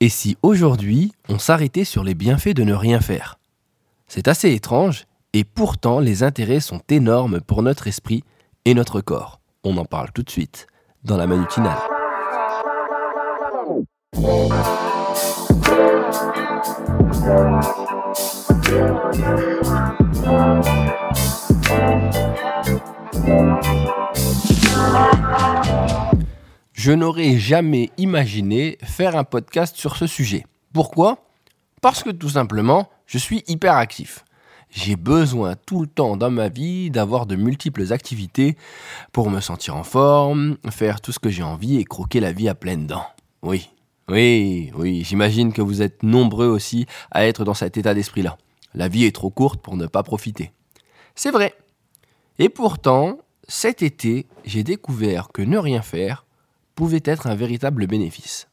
Et si aujourd'hui on s'arrêtait sur les bienfaits de ne rien faire? C'est assez étrange et pourtant les intérêts sont énormes pour notre esprit et notre corps. On en parle tout de suite dans la manutinale. Je n'aurais jamais imaginé faire un podcast sur ce sujet. Pourquoi? Parce que tout simplement, je suis hyper actif. J'ai besoin tout le temps dans ma vie d'avoir de multiples activités pour me sentir en forme, faire tout ce que j'ai envie et croquer la vie à pleines dents. Oui, oui, oui, j'imagine que vous êtes nombreux aussi à être dans cet état d'esprit-là. La vie est trop courte pour ne pas profiter. C'est vrai. Et pourtant, cet été, j'ai découvert que ne rien faire pouvait être un véritable bénéfice.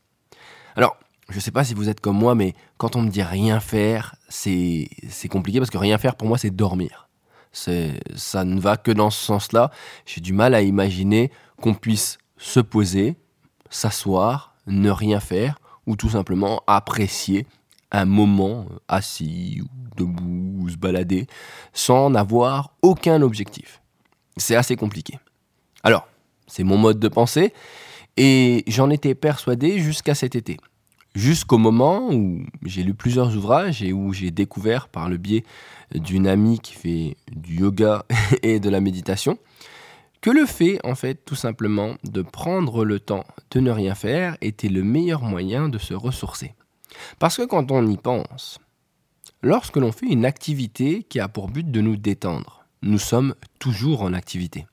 Alors, je ne sais pas si vous êtes comme moi, mais quand on me dit rien faire, c'est compliqué parce que rien faire pour moi, c'est dormir. Ça ne va que dans ce sens-là. J'ai du mal à imaginer qu'on puisse se poser, s'asseoir, ne rien faire, ou tout simplement apprécier un moment assis ou debout ou se balader sans n'avoir aucun objectif. C'est assez compliqué. Alors, c'est mon mode de pensée et j'en étais persuadé jusqu'à cet été. Jusqu'au moment où j'ai lu plusieurs ouvrages et où j'ai découvert par le biais d'une amie qui fait du yoga et de la méditation que le fait, en fait, tout simplement, de prendre le temps de ne rien faire était le meilleur moyen de se ressourcer. Parce que quand on y pense, lorsque l'on fait une activité qui a pour but de nous détendre, nous sommes toujours en activité.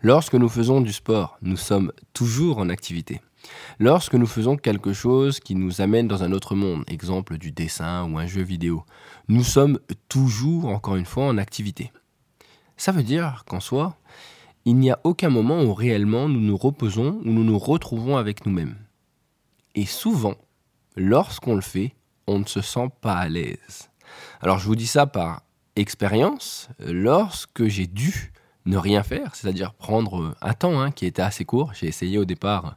Lorsque nous faisons du sport, nous sommes toujours en activité. Lorsque nous faisons quelque chose qui nous amène dans un autre monde, exemple du dessin ou un jeu vidéo, nous sommes toujours, encore une fois, en activité. Ça veut dire qu'en soi, il n'y a aucun moment où réellement nous nous reposons, où nous nous retrouvons avec nous-mêmes. Et souvent, lorsqu'on le fait, on ne se sent pas à l'aise. Alors je vous dis ça par expérience, lorsque j'ai dû ne rien faire, c'est-à-dire prendre un temps hein, qui était assez court. J'ai essayé au départ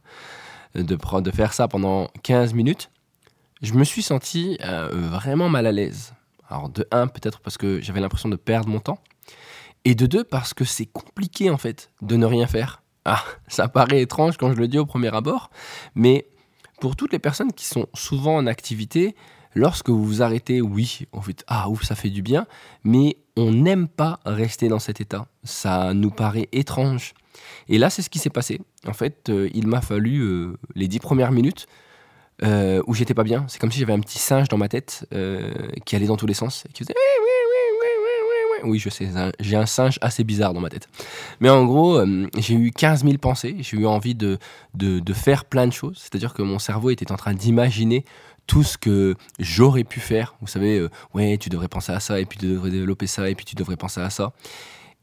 de, de faire ça pendant 15 minutes. Je me suis senti euh, vraiment mal à l'aise. Alors de un, peut-être parce que j'avais l'impression de perdre mon temps. Et de deux, parce que c'est compliqué en fait de ne rien faire. Ah, ça paraît étrange quand je le dis au premier abord, mais pour toutes les personnes qui sont souvent en activité, lorsque vous vous arrêtez, oui, on fait ah ouf, ça fait du bien, mais on n'aime pas rester dans cet état. Ça nous paraît étrange. Et là, c'est ce qui s'est passé. En fait, euh, il m'a fallu euh, les dix premières minutes euh, où j'étais pas bien. C'est comme si j'avais un petit singe dans ma tête qui allait dans tous les sens et qui faisait oui, oui, oui, oui, je sais, j'ai un singe assez bizarre dans ma tête. Mais en gros, j'ai eu 15 000 pensées. J'ai eu envie de, de, de faire plein de choses. C'est-à-dire que mon cerveau était en train d'imaginer tout ce que j'aurais pu faire. Vous savez, euh, ouais, tu devrais penser à ça, et puis tu devrais développer ça, et puis tu devrais penser à ça.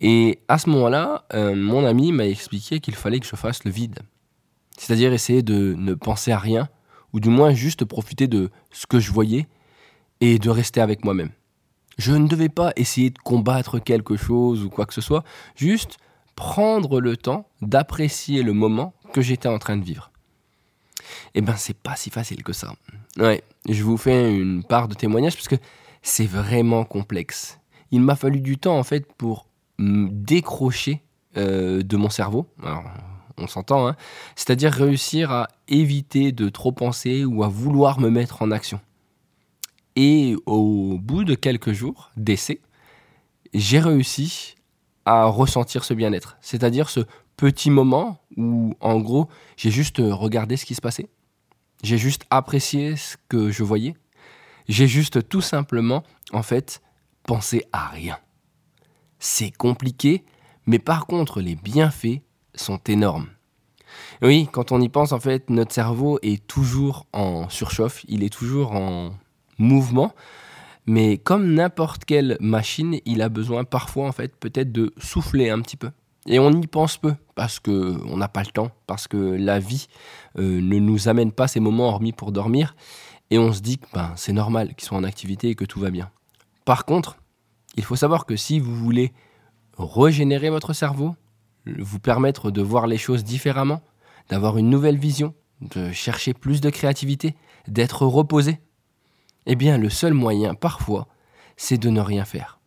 Et à ce moment-là, euh, mon ami m'a expliqué qu'il fallait que je fasse le vide. C'est-à-dire essayer de ne penser à rien, ou du moins juste profiter de ce que je voyais, et de rester avec moi-même. Je ne devais pas essayer de combattre quelque chose ou quoi que ce soit, juste prendre le temps d'apprécier le moment que j'étais en train de vivre. Eh ben, c'est pas si facile que ça. Ouais, je vous fais une part de témoignage parce que c'est vraiment complexe. Il m'a fallu du temps en fait pour me décrocher euh, de mon cerveau. Alors, on s'entend, hein c'est-à-dire réussir à éviter de trop penser ou à vouloir me mettre en action. Et au bout de quelques jours d'essai, j'ai réussi à ressentir ce bien-être, c'est-à-dire ce petit moment où, en gros, j'ai juste regardé ce qui se passait, j'ai juste apprécié ce que je voyais. J'ai juste tout simplement, en fait, pensé à rien. C'est compliqué, mais par contre, les bienfaits sont énormes. Oui, quand on y pense, en fait, notre cerveau est toujours en surchauffe, il est toujours en mouvement, mais comme n'importe quelle machine, il a besoin parfois, en fait, peut-être de souffler un petit peu. Et on y pense peu, parce qu'on n'a pas le temps, parce que la vie euh, ne nous amène pas ces moments hormis pour dormir, et on se dit que ben, c'est normal qu'ils soient en activité et que tout va bien. Par contre, il faut savoir que si vous voulez régénérer votre cerveau, vous permettre de voir les choses différemment, d'avoir une nouvelle vision, de chercher plus de créativité, d'être reposé Eh bien, le seul moyen, parfois, c'est de ne rien faire.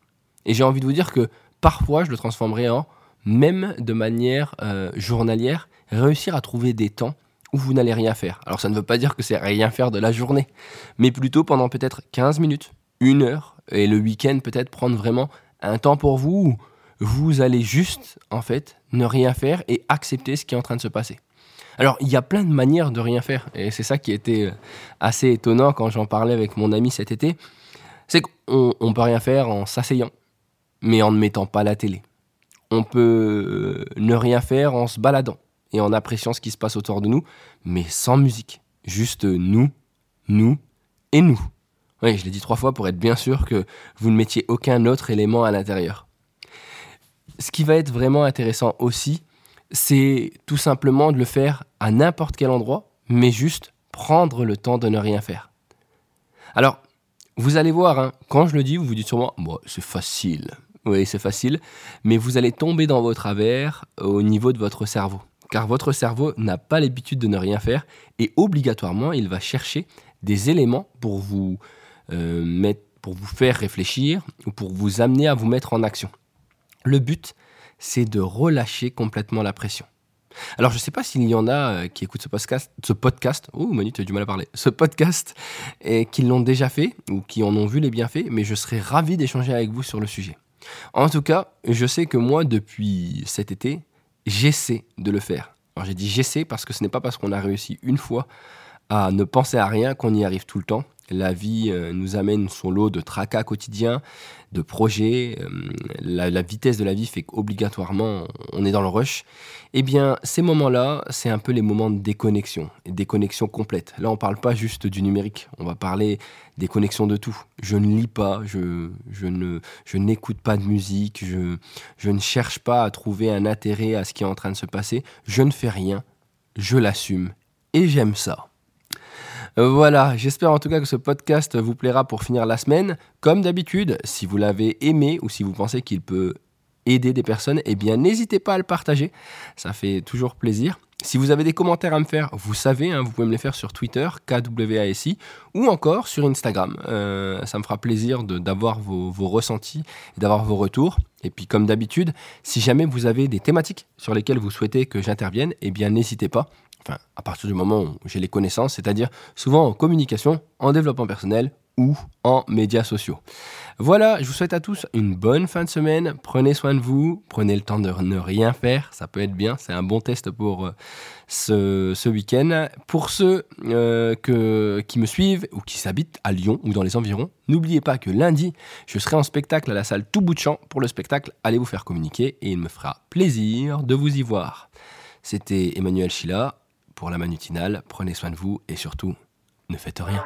Et j'ai envie de vous dire que parfois, je le transformerai en, même de manière euh, journalière, réussir à trouver des temps où vous n'allez rien faire. Alors ça ne veut pas dire que c'est rien faire de la journée, mais plutôt pendant peut-être 15 minutes, une heure, et le week-end peut-être prendre vraiment un temps pour vous où vous allez juste, en fait, ne rien faire et accepter ce qui est en train de se passer. Alors, il y a plein de manières de rien faire, et c'est ça qui était euh, assez étonnant quand j'en parlais avec mon ami cet été, c'est qu'on ne peut rien faire en s'asseyant, mais en ne mettant pas la télé. On peut euh, ne rien faire en se baladant et en appréciant ce qui se passe autour de nous, mais sans musique. Juste nous, nous et nous. Oui, je l'ai dit trois fois pour être bien sûr que vous ne mettiez aucun autre élément à l'intérieur. Ce qui va être vraiment intéressant aussi, c'est tout simplement de le faire à n'importe quel endroit, mais juste prendre le temps de ne rien faire. Alors, vous allez voir, hein, quand je le dis, vous vous dites sûrement, c'est facile. Oui, c'est facile, mais vous allez tomber dans vos travers au niveau de votre cerveau. Car votre cerveau n'a pas l'habitude de ne rien faire et obligatoirement, il va chercher des éléments pour vous, euh, pour vous faire réfléchir ou pour vous amener à vous mettre en action. Le but, c'est de relâcher complètement la pression. Alors, je ne sais pas s'il y en a euh, qui écoutent ce podcast, ce podcast, oh Manu, tu as du mal à parler, ce podcast, et qui l'ont déjà fait ou qui en ont vu les bienfaits, mais je serais ravi d'échanger avec vous sur le sujet. En tout cas, je sais que moi, depuis cet été, j'essaie de le faire. Alors j'ai dit j'essaie parce que ce n'est pas parce qu'on a réussi une fois à ne penser à rien qu'on y arrive tout le temps. La vie euh, nous amène son lot de tracas quotidiens, de projets. Euh, la, vitesse de la vie fait qu'obligatoirement, on est dans le rush. Eh bien, ces moments-là, c'est un peu les moments de déconnexion, déconnexion complète. Là, on ne parle pas juste du numérique, on va parler des connexions de tout. Je ne lis pas, je, je je n'écoute pas de musique, je, je ne cherche pas à trouver un intérêt à ce qui est en train de se passer. Je ne fais rien, je l'assume et j'aime ça. Voilà, j'espère en tout cas que ce podcast vous plaira pour finir la semaine. Comme d'habitude, si vous l'avez aimé ou si vous pensez qu'il peut aider des personnes, eh bien n'hésitez pas à le partager, ça fait toujours plaisir. Si vous avez des commentaires à me faire, vous savez, hein, vous pouvez me les faire sur Twitter, KWASI, ou encore sur Instagram. Euh, ça me fera plaisir d'avoir vos, vos, ressentis et d'avoir vos retours. Et puis comme d'habitude, si jamais vous avez des thématiques sur lesquelles vous souhaitez que j'intervienne, eh bien n'hésitez pas enfin, à partir du moment où j'ai les connaissances, c'est-à-dire souvent en communication, en développement personnel ou en médias sociaux. Voilà, je vous souhaite à tous une bonne fin de semaine. Prenez soin de vous, prenez le temps de ne rien faire, ça peut être bien, c'est un bon test pour euh, ce, week-end. Pour ceux euh, que, qui me suivent ou qui s'habitent à Lyon ou dans les environs, n'oubliez pas que lundi, je serai en spectacle à la salle Tout Bout de Champ pour le spectacle Allez vous faire communiquer et il me fera plaisir de vous y voir. C'était Emmanuel Chila pour la manutinale. Prenez soin de vous et surtout, ne faites rien.